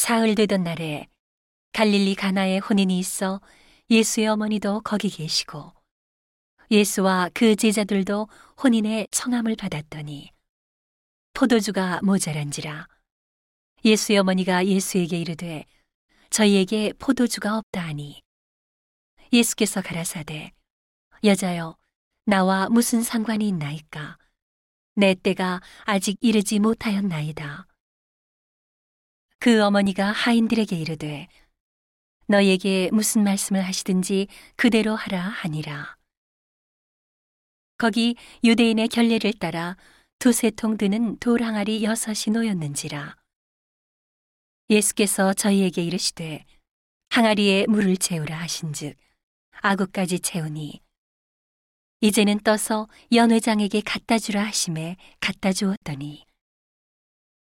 사흘 되던 날에 갈릴리 가나에 혼인이 있어 예수의 어머니도 거기 계시고 예수와 그 제자들도 혼인의 청함을 받았더니 포도주가 모자란지라 예수의 어머니가 예수에게 이르되 저희에게 포도주가 없다 하니 예수께서 가라사대 여자여 나와 무슨 상관이 있나이까? 내 때가 아직 이르지 못하였나이다 그 어머니가 하인들에게 이르되 너에게 무슨 말씀을 하시든지 그대로 하라 하니라. 거기 유대인의 결례를 따라 두세 통 드는 돌 항아리 여섯이 놓였는지라. 예수께서 저희에게 이르시되 항아리에 물을 채우라 하신즉 아구까지 채우니 이제는 떠서 연회장에게 갖다 주라 하심에 갖다 주었더니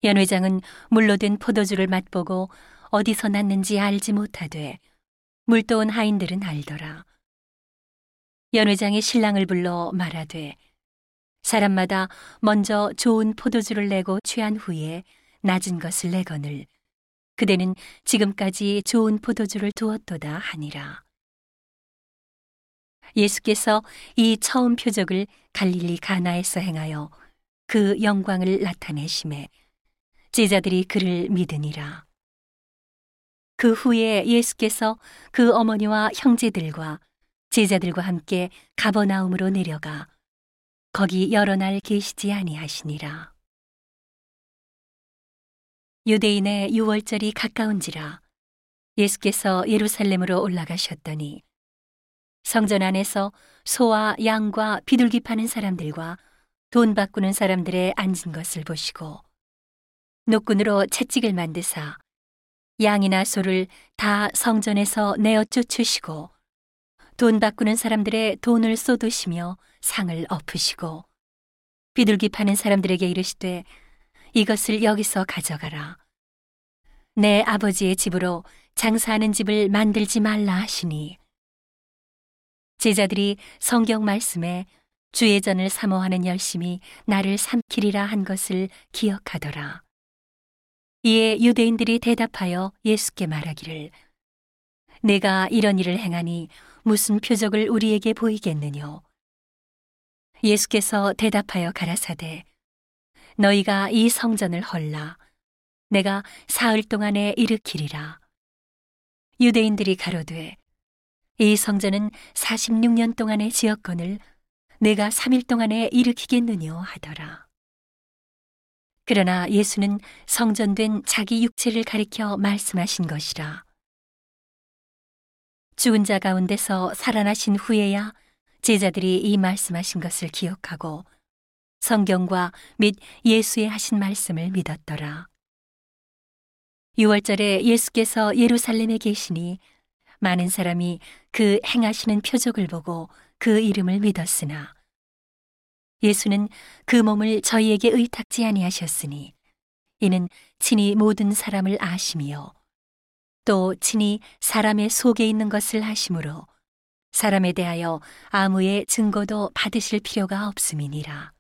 연 회장은 물로 된 포도주를 맛보고 어디서 났는지 알지 못하되 물도온 하인들은 알더라 연 회장이 신랑을 불러 말하되 사람마다 먼저 좋은 포도주를 내고 취한 후에 낮은 것을 내거늘 그대는 지금까지 좋은 포도주를 두었도다 하니라. 예수께서 이 처음 표적을 갈릴리 가나에서 행하여 그 영광을 나타내심에 제자들이 그를 믿으니라. 그 후에 예수께서 그 어머니와 형제들과 제자들과 함께 가버나움으로 내려가 거기 여러 날 계시지 아니하시니라. 유대인의 유월절이 가까운지라 예수께서 예루살렘으로 올라가셨더니 성전 안에서 소와 양과 비둘기 파는 사람들과 돈 바꾸는 사람들의 앉은 것을 보시고 노끈으로 채찍을 만드사 양이나 소를 다 성전에서 내어 쫓으시고 돈 바꾸는 사람들의 돈을 쏟으시며 상을 엎으시고 비둘기 파는 사람들에게 이르시되 이것을 여기서 가져가라. 내 아버지의 집으로 장사하는 집을 만들지 말라 하시니 제자들이 성경 말씀에 주의 전을 사모하는 열심이 나를 삼키리라 한 것을 기억하더라. 이에 유대인들이 대답하여 예수께 말하기를 내가 이런 일을 행하니 무슨 표적을 우리에게 보이겠느뇨. 예수께서 대답하여 가라사대 너희가 이 성전을 헐라 내가 사흘 동안에 일으키리라. 유대인들이 가로되 이 성전은 46년 동안의 지역권을 내가 3일 동안에 일으키겠느뇨 하더라. 그러나 예수는 성전된 자기 육체를 가리켜 말씀하신 것이라. 죽은 자 가운데서 살아나신 후에야 제자들이 이 말씀하신 것을 기억하고 성경과 및 예수의 하신 말씀을 믿었더라. 6월절에 예수께서 예루살렘에 계시니 많은 사람이 그 행하시는 표적을 보고 그 이름을 믿었으나 예수는 그 몸을 저희에게 의탁지 아니하셨으니 이는 친히 모든 사람을 아심이요 또 친히 사람의 속에 있는 것을 하심으로 사람에 대하여 아무의 증거도 받으실 필요가 없음이니라.